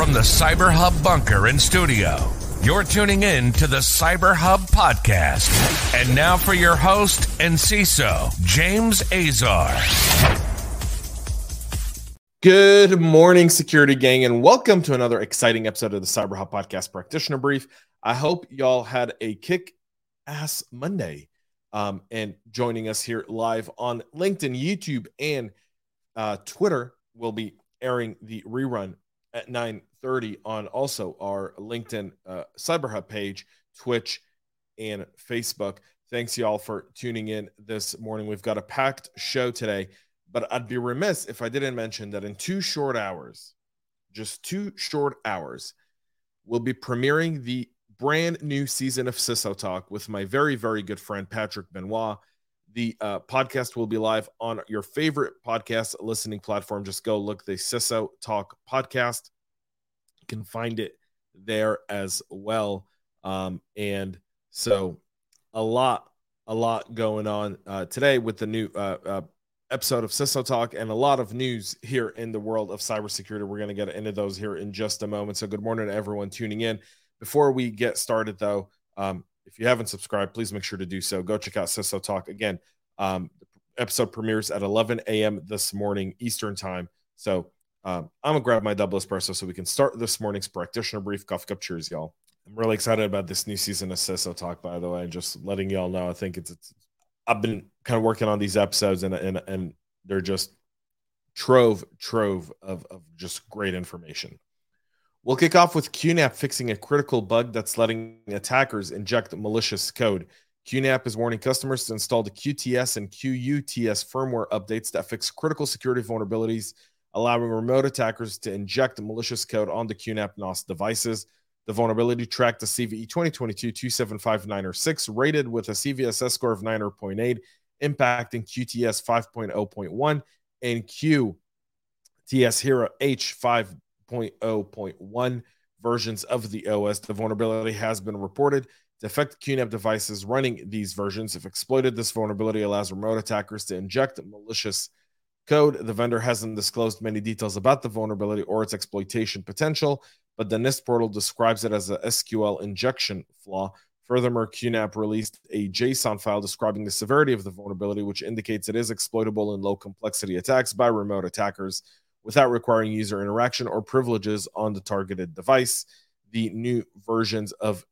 From the Cyber Hub bunker and studio, you're tuning in to the Cyber Hub podcast. And now for your host and CISO, James Azar. Good morning, security gang, and welcome to another exciting episode of the Cyber Hub podcast practitioner brief. I hope y'all had a kick ass Monday um, and joining us here live on LinkedIn, YouTube, and uh, Twitter. We'll be airing the rerun at 9.30 on also our LinkedIn uh, Cyber Hub page, Twitch, and Facebook. Thanks, y'all, for tuning in this morning. We've got a packed show today, but I'd be remiss if I didn't mention that in two short hours, just two short hours, we'll be premiering the brand new season of CISO Talk with my very, very good friend Patrick Benoit. The uh, podcast will be live on your favorite podcast listening platform. Just go look the CISO Talk podcast. You can find it there as well. Um, and so, a lot, a lot going on uh, today with the new uh, uh episode of CISO Talk and a lot of news here in the world of cybersecurity. We're going to get into those here in just a moment. So, good morning to everyone tuning in. Before we get started, though, um, if you haven't subscribed, please make sure to do so. Go check out CISO Talk again. Um, episode premieres at 11 a.m. this morning Eastern time. So um, I'm gonna grab my double espresso so we can start this morning's practitioner brief. Coffee cup, cheers, y'all. I'm really excited about this new season of CISO Talk. By the way, just letting y'all know, I think it's, it's I've been kind of working on these episodes and and and they're just trove trove of of just great information. We'll kick off with QNAP fixing a critical bug that's letting attackers inject malicious code. QNAP is warning customers to install the QTS and QUTS firmware updates that fix critical security vulnerabilities, allowing remote attackers to inject malicious code onto QNAP NAS devices. The vulnerability tracked the CVE 2022 27596, rated with a CVSS score of 9 or 0.8, impacting QTS 5.0.1 and QTS Hero H5 6.0.1 versions of the OS. The vulnerability has been reported to affect QNAP devices running these versions. If exploited, this vulnerability allows remote attackers to inject malicious code. The vendor hasn't disclosed many details about the vulnerability or its exploitation potential, but the NIST portal describes it as a SQL injection flaw. Furthermore, QNAP released a JSON file describing the severity of the vulnerability, which indicates it is exploitable in low complexity attacks by remote attackers without requiring user interaction or privileges on the targeted device. The new versions of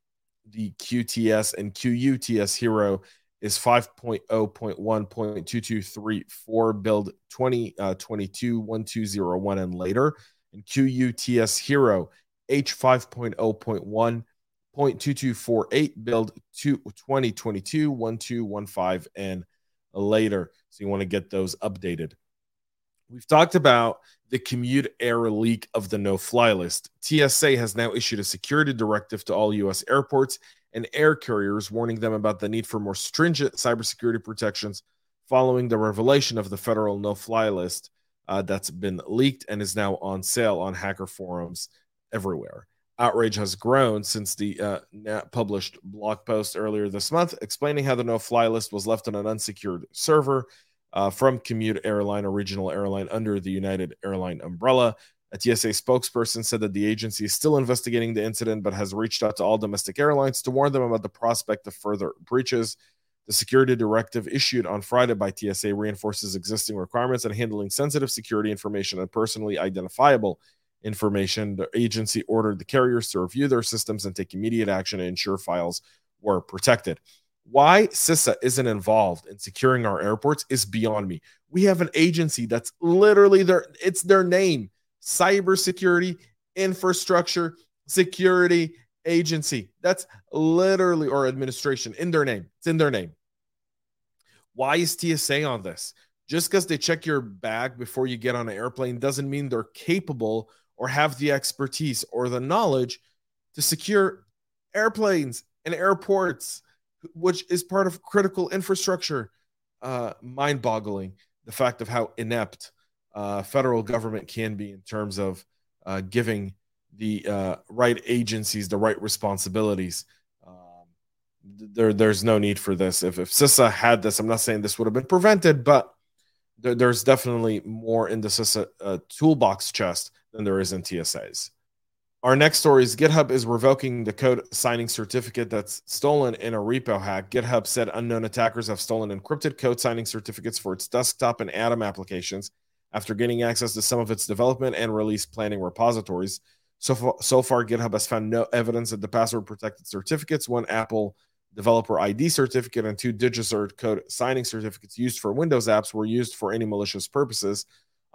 the QTS and QUTS Hero is 5.0.1.2234 build 2022 uh, 1201 and later. And QUTS Hero H5.0.1.2248 build 2022 1215 and later. So you want to get those updated We've talked about the CommuteAir leak of the no fly list. TSA has now issued a security directive to all US airports and air carriers, warning them about the need for more stringent cybersecurity protections following the revelation of the federal no fly list uh, that's been leaked and is now on sale on hacker forums everywhere. Outrage has grown since the uh, published blog post earlier this month explaining how the no fly list was left on an unsecured server uh, from Commute Airline, a regional airline under the United Airline umbrella. A TSA spokesperson said that the agency is still investigating the incident, but has reached out to all domestic airlines to warn them about the prospect of further breaches. The security directive issued on Friday by TSA reinforces existing requirements on handling sensitive security information and personally identifiable information. The agency ordered the carriers to review their systems and take immediate action to ensure files were protected. Why CISA isn't involved in securing our airports is beyond me. We have an agency that's literally their it's their name, Cybersecurity Infrastructure Security Agency. That's literally or administration in their name. It's in their name. Why is TSA on this? Just because they check your bag before you get on an airplane doesn't mean they're capable or have the expertise or the knowledge to secure airplanes and airports which is part of critical infrastructure. Uh, mind boggling the fact of how inept uh, federal government can be in terms of uh, giving the uh, right agencies the right responsibilities. Um, there, there's no need for this. If, if CISA had this, I'm not saying this would have been prevented, but there, there's definitely more in the CISA uh, toolbox chest than there is in TSA's. Our next story is GitHub is revoking the code signing certificate that's stolen in a repo hack. GitHub said unknown attackers have stolen encrypted code signing certificates for its desktop and Atom applications after gaining access to some of its development and release planning repositories. So far, so far, GitHub has found no evidence that the password protected certificates, one Apple developer ID certificate, and two DigiCert code signing certificates used for Windows apps were used for any malicious purposes.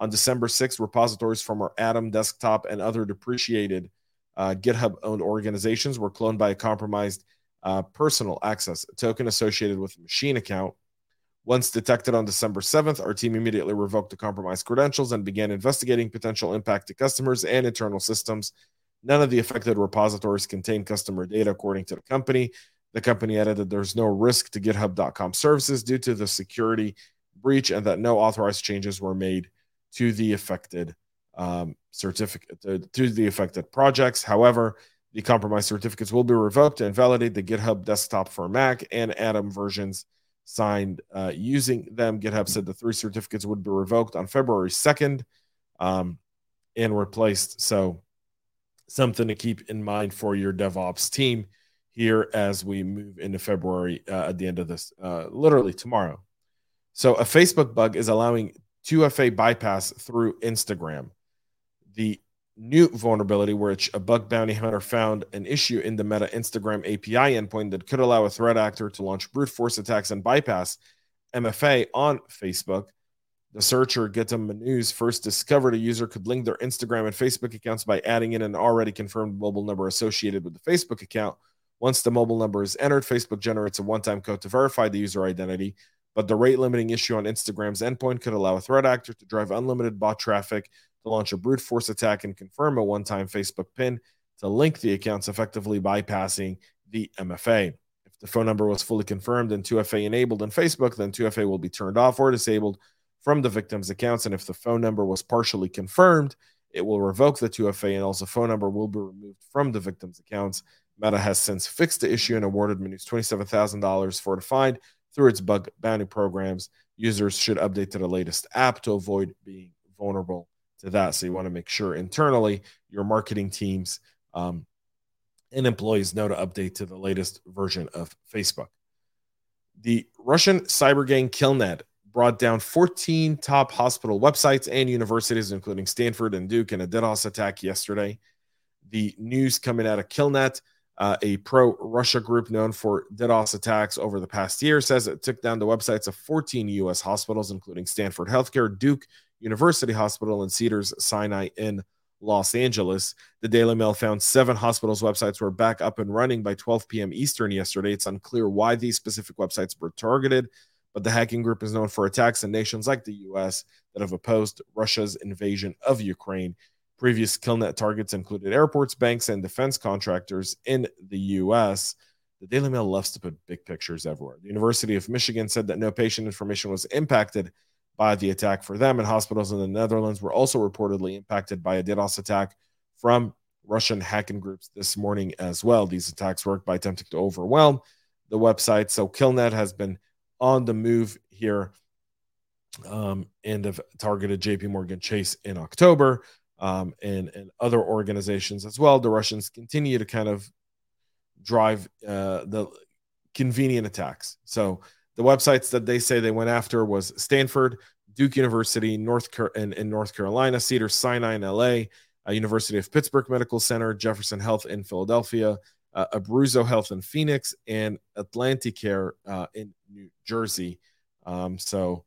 On December 6th, repositories from our Atom desktop and other depreciated uh, GitHub owned organizations were cloned by a compromised uh, personal access token associated with a machine account. Once detected on December 7th, our team immediately revoked the compromised credentials and began investigating potential impact to customers and internal systems. None of the affected repositories contain customer data, according to the company. The company added that there's no risk to GitHub.com services due to the security breach and that no authorized changes were made to the affected um, certificate to, to, the affected projects. However, the compromised certificates will be revoked and validate the GitHub desktop for Mac and Atom versions signed uh, using them. GitHub said the three certificates would be revoked on February 2nd um, and replaced. So, something to keep in mind for your DevOps team here as we move into February uh, at the end of this, uh, literally tomorrow. So, a Facebook bug is allowing 2FA bypass through Instagram. The new vulnerability, which a bug bounty hunter found an issue in the Meta Instagram API endpoint that could allow a threat actor to launch brute force attacks and bypass MFA on Facebook. The searcher GitHub News first discovered a user could link their Instagram and Facebook accounts by adding in an already confirmed mobile number associated with the Facebook account. Once the mobile number is entered, Facebook generates a one time code to verify the user identity. But the rate limiting issue on Instagram's endpoint could allow a threat actor to drive unlimited bot traffic to launch a brute force attack and confirm a one time Facebook pin to link the accounts, effectively bypassing the MFA. If the phone number was fully confirmed and 2FA enabled on Facebook, then 2FA will be turned off or disabled from the victim's accounts. And if the phone number was partially confirmed, it will revoke the 2FA and also the phone number will be removed from the victim's accounts. Meta has since fixed the issue and awarded Manus $27,000 for the fine through its bug bounty programs. Users should update to the latest app to avoid being vulnerable to that. So you want to make sure internally your marketing teams um, and employees know to update to the latest version of Facebook. The Russian cyber gang Killnet brought down 14 top hospital websites and universities, including Stanford and Duke, in a DDoS attack yesterday. The news coming out of Killnet, uh, a pro Russia group known for DDoS attacks over the past year, says it took down the websites of 14 U.S. hospitals, including Stanford Healthcare, Duke, University Hospital and Cedars Sinai in Los Angeles. The Daily Mail found seven hospitals' websites were back up and running by 12 p.m. Eastern yesterday. It's unclear why these specific websites were targeted, but the hacking group is known for attacks in nations like the U.S. that have opposed Russia's invasion of Ukraine. Previous killnet targets included airports, banks, and defense contractors in the U.S. The Daily Mail loves to put big pictures everywhere. The University of Michigan said that no patient information was impacted by the attack for them. And hospitals in the Netherlands were also reportedly impacted by a DDoS attack from Russian hacking groups this morning as well. These attacks worked by attempting to overwhelm the website. So Killnet has been on the move here um, and have targeted JP Morgan Chase in October um, and, and other organizations as well. The Russians continue to kind of drive uh, the convenient attacks. So the websites that they say they went after was Stanford, Duke University, North Car- in, in North Carolina, Cedar Sinai in LA, uh, University of Pittsburgh Medical Center, Jefferson Health in Philadelphia, uh, Abrazo Health in Phoenix, and Atlanticare uh, in New Jersey. Um, so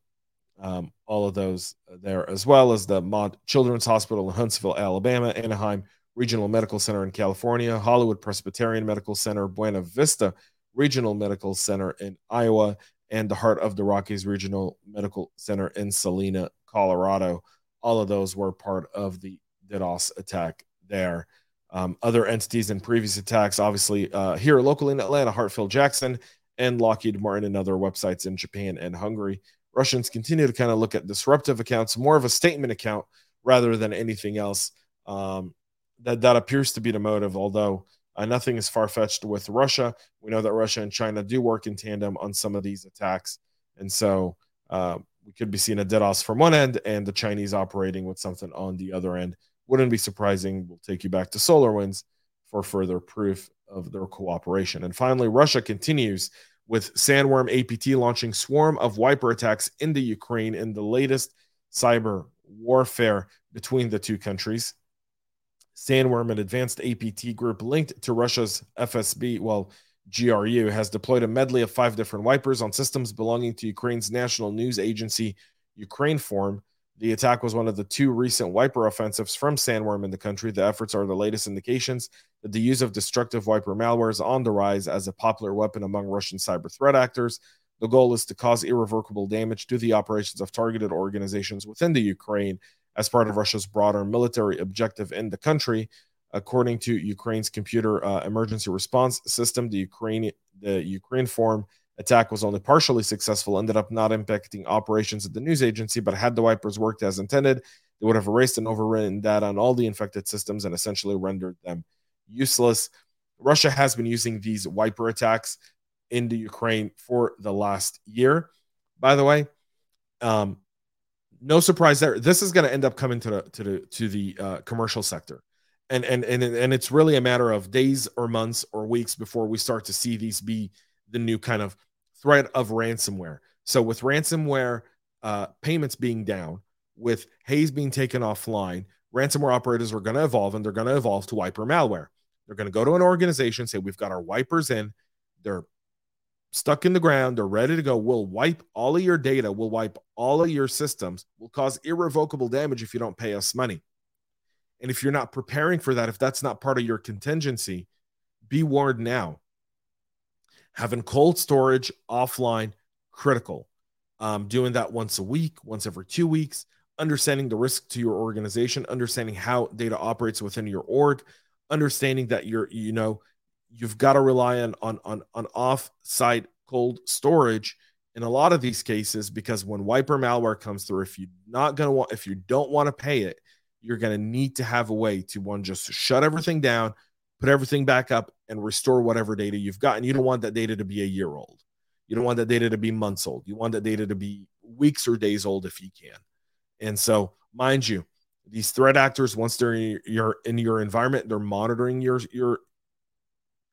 um, all of those there, as well as the Maude Children's Hospital in Huntsville, Alabama, Anaheim Regional Medical Center in California, Hollywood Presbyterian Medical Center, Buena Vista Regional Medical Center in Iowa, and the Heart of the Rockies Regional Medical Center in Salida, Colorado. All of those were part of the DDoS attack there. Um, other entities in previous attacks, obviously, uh, here locally in Atlanta, Hartsfield Jackson and Lockheed Martin and other websites in Japan and Hungary. Russians continue to kind of look at disruptive accounts, more of a statement account rather than anything else. Um, that that appears to be the motive, although uh, nothing is far fetched with Russia. We know that Russia and China do work in tandem on some of these attacks. And so uh, we could be seeing a DDoS from one end and the Chinese operating with something on the other end Wouldn't be surprising. We'll take you back to SolarWinds for further proof of their cooperation. And finally, Russia continues with Sandworm APT launching swarm of wiper attacks into Ukraine in the latest cyber warfare between the two countries. Sandworm, an advanced APT group linked to Russia's FSB, well, GRU, has deployed a medley of five different wipers on systems belonging to Ukraine's national news agency, Ukrinform. The attack was one of the two recent wiper offensives from Sandworm in the country. The efforts are the latest indications that the use of destructive wiper malware is on the rise as a popular weapon among Russian cyber threat actors. The goal is to cause irrevocable damage to the operations of targeted organizations within the Ukraine as part of Russia's broader military objective in the country. According to Ukraine's computer uh, emergency response system, the Ukraine the Ukrinform attack was only partially successful, ended up not impacting operations at the news agency, but had the wipers worked as intended, they would have erased and overwritten data on all the infected systems and essentially rendered them useless. Russia has been using these wiper attacks in the Ukraine for the last year. By the way, um, no surprise there. This is going to end up coming to the to the to the uh, commercial sector, and and and and it's really a matter of days or months or weeks before we start to see these be the new kind of threat of ransomware. So with ransomware uh, payments being down, with Hive's being taken offline, ransomware operators are going to evolve, and they're going to evolve to wiper malware. They're going to go to an organization, say we've got our wipers in. They're stuck in the ground. They're ready to go. We'll wipe all of your data. We'll wipe all of your systems. We'll cause irrevocable damage if you don't pay us money. And if you're not preparing for that, if that's not part of your contingency, be warned now. Having cold storage offline, critical. Um, doing that once a week, once every two weeks, understanding the risk to your organization, understanding how data operates within your org, understanding that you're, you know, you've got to rely on on on, on off-site cold storage in a lot of these cases because when wiper malware comes through if you're not going to want if you don't want to pay it you're going to need to have a way to one just shut everything down put everything back up and restore whatever data you've got and you don't want that data to be a year old you don't want that data to be months old you want that data to be weeks or days old if you can and so mind you these threat actors once they're in your in your environment they're monitoring your your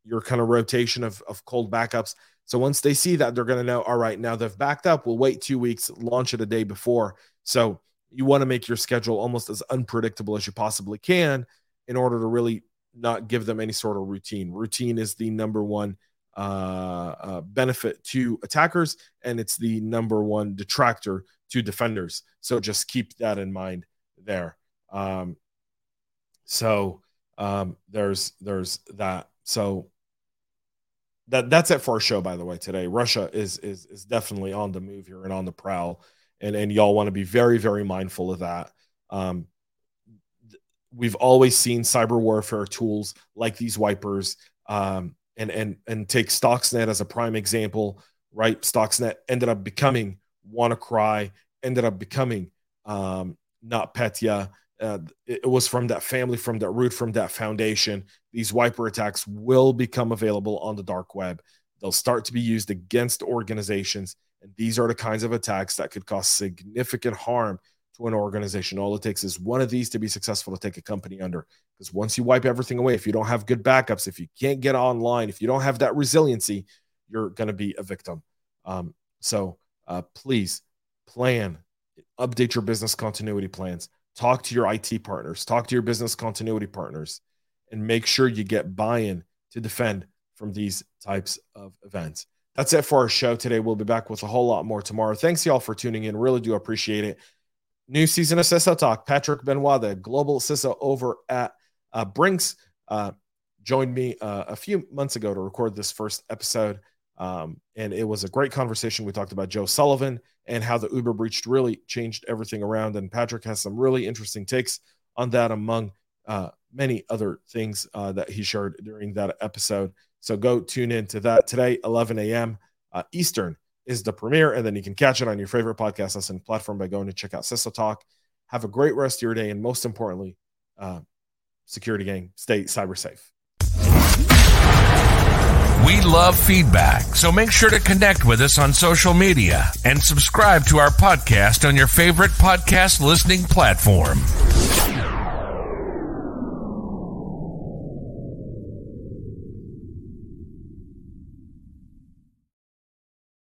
your kind of rotation of, of cold backups. So once they see that, they're going to know, all right, now they've backed up. We'll wait two weeks, launch it a day before. So you want to make your schedule almost as unpredictable as you possibly can in order to really not give them any sort of routine. Routine is the number one uh, uh, benefit to attackers, and it's the number one detractor to defenders. So just keep that in mind there. Um, so um, there's there's that. So that that's it for our show by the way today russia is is is definitely on the move here and on the prowl and and y'all want to be very very mindful of that um we've always seen cyber warfare tools like these wipers um and and and take stuxnet as a prime example right stuxnet ended up becoming wannacry ended up becoming um NotPetya uh, it was from that family, from that root, from that foundation. These wiper attacks will become available on the dark web. They'll start to be used against organizations. And these are the kinds of attacks that could cause significant harm to an organization. All it takes is one of these to be successful to take a company under. Because once you wipe everything away, if you don't have good backups, if you can't get online, if you don't have that resiliency, you're going to be a victim. Um, so uh, please plan, update your business continuity plans talk to your IT partners, talk to your business continuity partners, and make sure you get buy in to defend from these types of events. That's it for our show today. We'll be back with a whole lot more tomorrow. Thanks, y'all, for tuning in. Really do appreciate it. New season of CISO Talk. Patrick Benoit, the global CISO over at uh, Brinks, uh, joined me uh, a few months ago to record this first episode. Um, and it was a great conversation. We talked about Joe Sullivan and how the Uber breach really changed everything around. And Patrick has some really interesting takes on that, among uh, many other things uh, that he shared during that episode. So go tune in to that today, 11 a.m. Uh, Eastern is the premiere. And then you can catch it on your favorite podcast listening platform by going to check out CISO Talk. Have a great rest of your day. And most importantly, uh, security gang, stay cyber safe. We love feedback, so make sure to connect with us on social media and subscribe to our podcast on your favorite podcast listening platform.